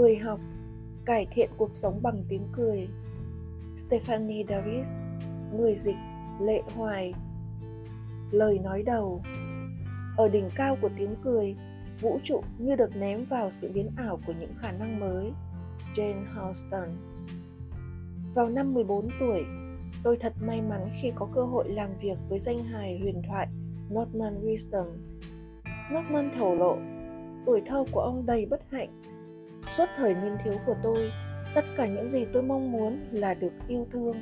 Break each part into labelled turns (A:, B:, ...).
A: Cười học, cải thiện cuộc sống bằng tiếng cười. Stephanie Davis, người dịch Lệ Hoài. Lời nói đầu Ở đỉnh cao của tiếng cười, vũ trụ như được ném vào sự biến ảo của những khả năng mới. Jane Houston. Vào năm 14 tuổi, tôi thật may mắn khi có cơ hội làm việc với danh hài huyền thoại Norman Wisdom. Norman thổ lộ, tuổi thơ của ông đầy bất hạnh. Suốt thời niên thiếu của tôi, tất cả những gì tôi mong muốn là được yêu thương.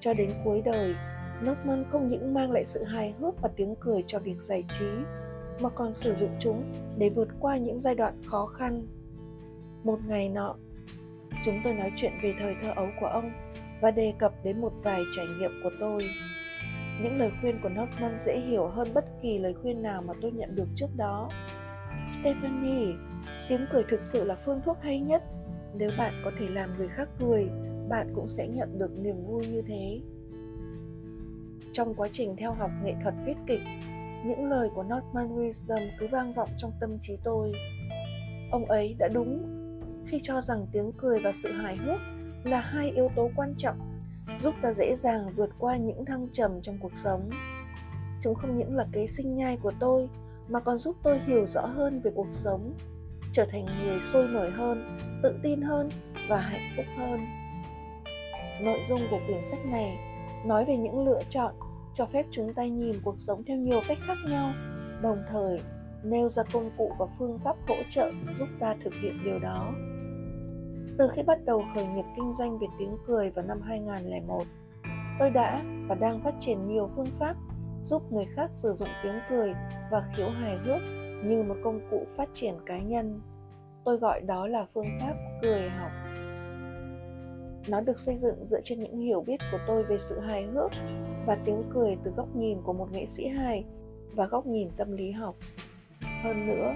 A: Cho đến cuối đời, Norman không những mang lại sự hài hước và tiếng cười cho việc giải trí, mà còn sử dụng chúng để vượt qua những giai đoạn khó khăn. Một ngày nọ, chúng tôi nói chuyện về thời thơ ấu của ông và đề cập đến một vài trải nghiệm của tôi. Những lời khuyên của Norman dễ hiểu hơn bất kỳ lời khuyên nào mà tôi nhận được trước đó. Stephanie, tiếng cười thực sự là phương thuốc hay nhất. Nếu bạn có thể làm người khác cười, bạn cũng sẽ nhận được niềm vui như thế. Trong quá trình theo học nghệ thuật viết kịch, những lời của Norman Wisdom cứ vang vọng trong tâm trí tôi. Ông ấy đã đúng khi cho rằng tiếng cười và sự hài hước là hai yếu tố quan trọng giúp ta dễ dàng vượt qua những thăng trầm trong cuộc sống. Chúng không những là kế sinh nhai của tôi mà còn giúp tôi hiểu rõ hơn về cuộc sống, trở thành người sôi nổi hơn, tự tin hơn và hạnh phúc hơn. Nội dung của quyển sách này nói về những lựa chọn cho phép chúng ta nhìn cuộc sống theo nhiều cách khác nhau, đồng thời nêu ra công cụ và phương pháp hỗ trợ giúp ta thực hiện điều đó. Từ khi bắt đầu khởi nghiệp kinh doanh về tiếng cười vào năm 2001, tôi đã và đang phát triển nhiều phương pháp giúp người khác sử dụng tiếng cười và khiếu hài hước như một công cụ phát triển cá nhân. Tôi gọi đó là phương pháp cười học. Nó được xây dựng dựa trên những hiểu biết của tôi về sự hài hước và tiếng cười từ góc nhìn của một nghệ sĩ hài và góc nhìn tâm lý học. Hơn nữa,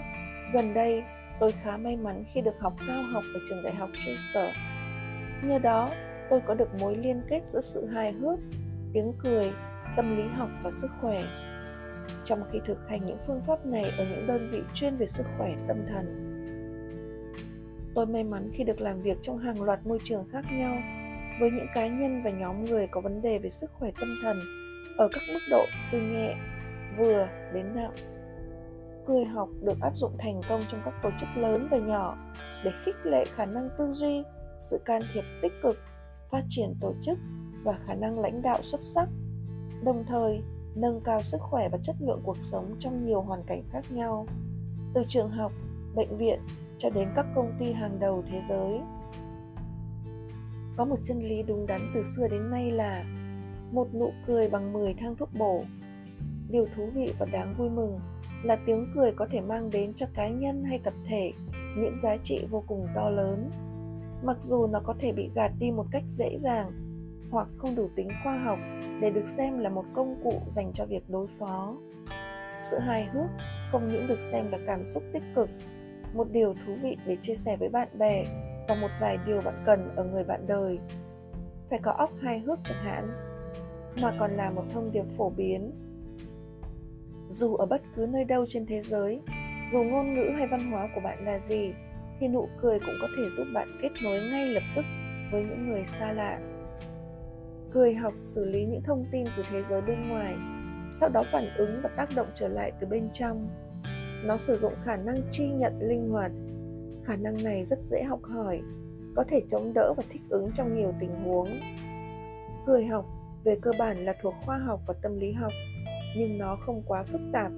A: gần đây tôi khá may mắn khi được học cao học ở trường đại học Chester. Nhờ đó, tôi có được mối liên kết giữa sự hài hước, tiếng cười, tâm lý học và sức khỏe. Trong khi thực hành những phương pháp này ở những đơn vị chuyên về sức khỏe tâm thần. Tôi may mắn khi được làm việc trong hàng loạt môi trường khác nhau với những cá nhân và nhóm người có vấn đề về sức khỏe tâm thần ở các mức độ từ nhẹ, vừa đến nặng cười học được áp dụng thành công trong các tổ chức lớn và nhỏ để khích lệ khả năng tư duy sự can thiệp tích cực phát triển tổ chức và khả năng lãnh đạo xuất sắc đồng thời nâng cao sức khỏe và chất lượng cuộc sống trong nhiều hoàn cảnh khác nhau. Từ trường học, bệnh viện cho đến các công ty hàng đầu thế giới. Có một chân lý đúng đắn từ xưa đến nay là một nụ cười bằng 10 thang thuốc bổ. Điều thú vị và đáng vui mừng là tiếng cười có thể mang đến cho cá nhân hay tập thể những giá trị vô cùng to lớn. Mặc dù nó có thể bị gạt đi một cách dễ dàng hoặc không đủ tính khoa học để được xem là một công cụ dành cho việc đối phó. Sự hài hước không những được xem là cảm xúc tích cực, một điều thú vị để chia sẻ với bạn bè và một vài điều bạn cần ở người bạn đời. Phải có óc hài hước chẳng hạn, mà còn là một thông điệp phổ biến. Dù ở bất cứ nơi đâu trên thế giới, dù ngôn ngữ hay văn hóa của bạn là gì, thì nụ cười cũng có thể giúp bạn kết nối ngay lập tức với những người xa lạ cười học xử lý những thông tin từ thế giới bên ngoài, sau đó phản ứng và tác động trở lại từ bên trong. Nó sử dụng khả năng chi nhận linh hoạt. Khả năng này rất dễ học hỏi, có thể chống đỡ và thích ứng trong nhiều tình huống. Cười học về cơ bản là thuộc khoa học và tâm lý học, nhưng nó không quá phức tạp.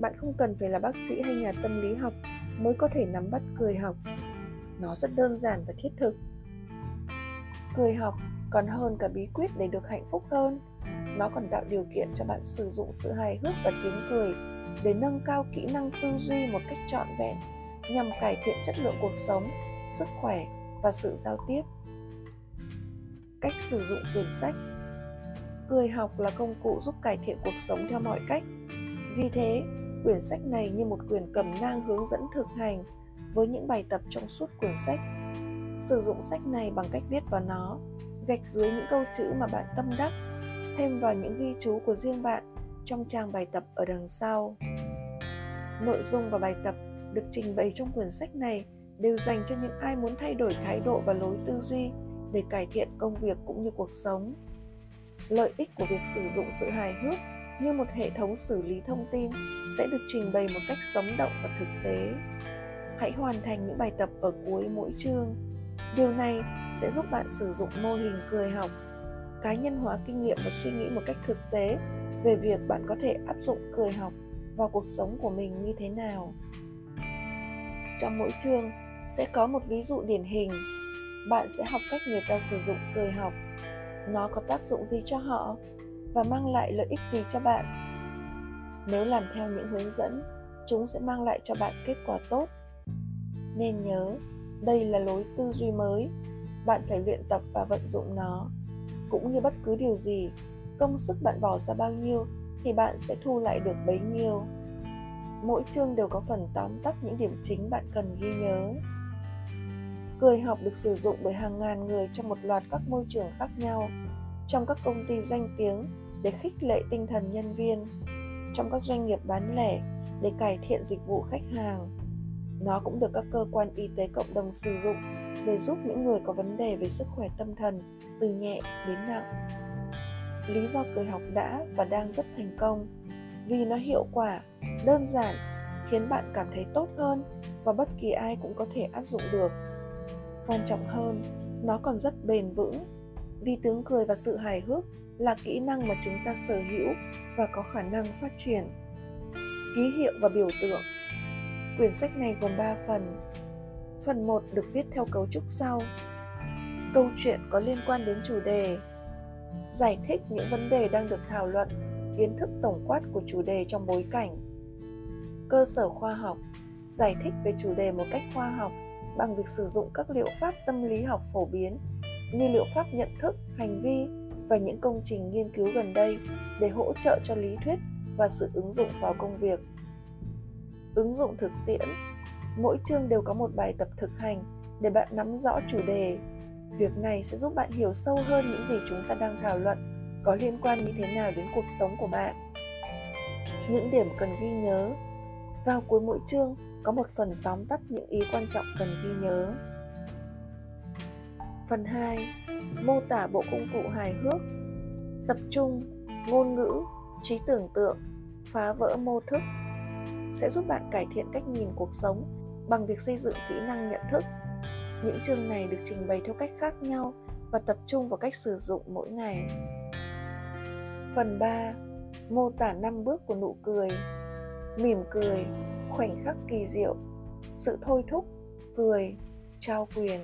A: Bạn không cần phải là bác sĩ hay nhà tâm lý học mới có thể nắm bắt cười học. Nó rất đơn giản và thiết thực. Cười học còn hơn cả bí quyết để được hạnh phúc hơn. Nó còn tạo điều kiện cho bạn sử dụng sự hài hước và tiếng cười để nâng cao kỹ năng tư duy một cách trọn vẹn nhằm cải thiện chất lượng cuộc sống, sức khỏe và sự giao tiếp. Cách sử dụng quyển sách. Cười học là công cụ giúp cải thiện cuộc sống theo mọi cách. Vì thế, quyển sách này như một quyển cầm nang hướng dẫn thực hành với những bài tập trong suốt quyển sách. Sử dụng sách này bằng cách viết vào nó gạch dưới những câu chữ mà bạn tâm đắc, thêm vào những ghi chú của riêng bạn trong trang bài tập ở đằng sau nội dung và bài tập được trình bày trong quyển sách này đều dành cho những ai muốn thay đổi thái độ và lối tư duy để cải thiện công việc cũng như cuộc sống. Lợi ích của việc sử dụng sự hài hước như một hệ thống xử lý thông tin sẽ được trình bày một cách sống động và thực tế. Hãy hoàn thành những bài tập ở cuối mỗi chương. Điều này sẽ giúp bạn sử dụng mô hình cười học, cá nhân hóa kinh nghiệm và suy nghĩ một cách thực tế về việc bạn có thể áp dụng cười học vào cuộc sống của mình như thế nào. Trong mỗi chương sẽ có một ví dụ điển hình. Bạn sẽ học cách người ta sử dụng cười học. Nó có tác dụng gì cho họ và mang lại lợi ích gì cho bạn. Nếu làm theo những hướng dẫn, chúng sẽ mang lại cho bạn kết quả tốt. Nên nhớ, đây là lối tư duy mới, bạn phải luyện tập và vận dụng nó. Cũng như bất cứ điều gì, công sức bạn bỏ ra bao nhiêu thì bạn sẽ thu lại được bấy nhiêu. Mỗi chương đều có phần tóm tắt những điểm chính bạn cần ghi nhớ. Cười học được sử dụng bởi hàng ngàn người trong một loạt các môi trường khác nhau, trong các công ty danh tiếng để khích lệ tinh thần nhân viên, trong các doanh nghiệp bán lẻ để cải thiện dịch vụ khách hàng. Nó cũng được các cơ quan y tế cộng đồng sử dụng để giúp những người có vấn đề về sức khỏe tâm thần từ nhẹ đến nặng. Lý do cười học đã và đang rất thành công vì nó hiệu quả, đơn giản, khiến bạn cảm thấy tốt hơn và bất kỳ ai cũng có thể áp dụng được. Quan trọng hơn, nó còn rất bền vững vì tiếng cười và sự hài hước là kỹ năng mà chúng ta sở hữu và có khả năng phát triển. Ký hiệu và biểu tượng Quyển sách này gồm 3 phần. Phần 1 được viết theo cấu trúc sau. Câu chuyện có liên quan đến chủ đề. Giải thích những vấn đề đang được thảo luận, kiến thức tổng quát của chủ đề trong bối cảnh. Cơ sở khoa học giải thích về chủ đề một cách khoa học bằng việc sử dụng các liệu pháp tâm lý học phổ biến như liệu pháp nhận thức, hành vi và những công trình nghiên cứu gần đây để hỗ trợ cho lý thuyết và sự ứng dụng vào công việc. Ứng dụng thực tiễn Mỗi chương đều có một bài tập thực hành để bạn nắm rõ chủ đề. Việc này sẽ giúp bạn hiểu sâu hơn những gì chúng ta đang thảo luận có liên quan như thế nào đến cuộc sống của bạn. Những điểm cần ghi nhớ Vào cuối mỗi chương có một phần tóm tắt những ý quan trọng cần ghi nhớ. Phần 2. Mô tả bộ công cụ hài hước Tập trung, ngôn ngữ, trí tưởng tượng, phá vỡ mô thức sẽ giúp bạn cải thiện cách nhìn cuộc sống bằng việc xây dựng kỹ năng nhận thức. Những chương này được trình bày theo cách khác nhau và tập trung vào cách sử dụng mỗi ngày. Phần 3. Mô tả 5 bước của nụ cười. Mỉm cười, khoảnh khắc kỳ diệu, sự thôi thúc, cười, trao quyền.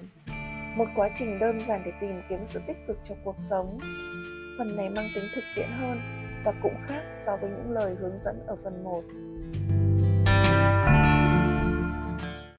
A: Một quá trình đơn giản để tìm kiếm sự tích cực trong cuộc sống. Phần này mang tính thực tiễn hơn và cũng khác so với những lời hướng dẫn ở phần 1.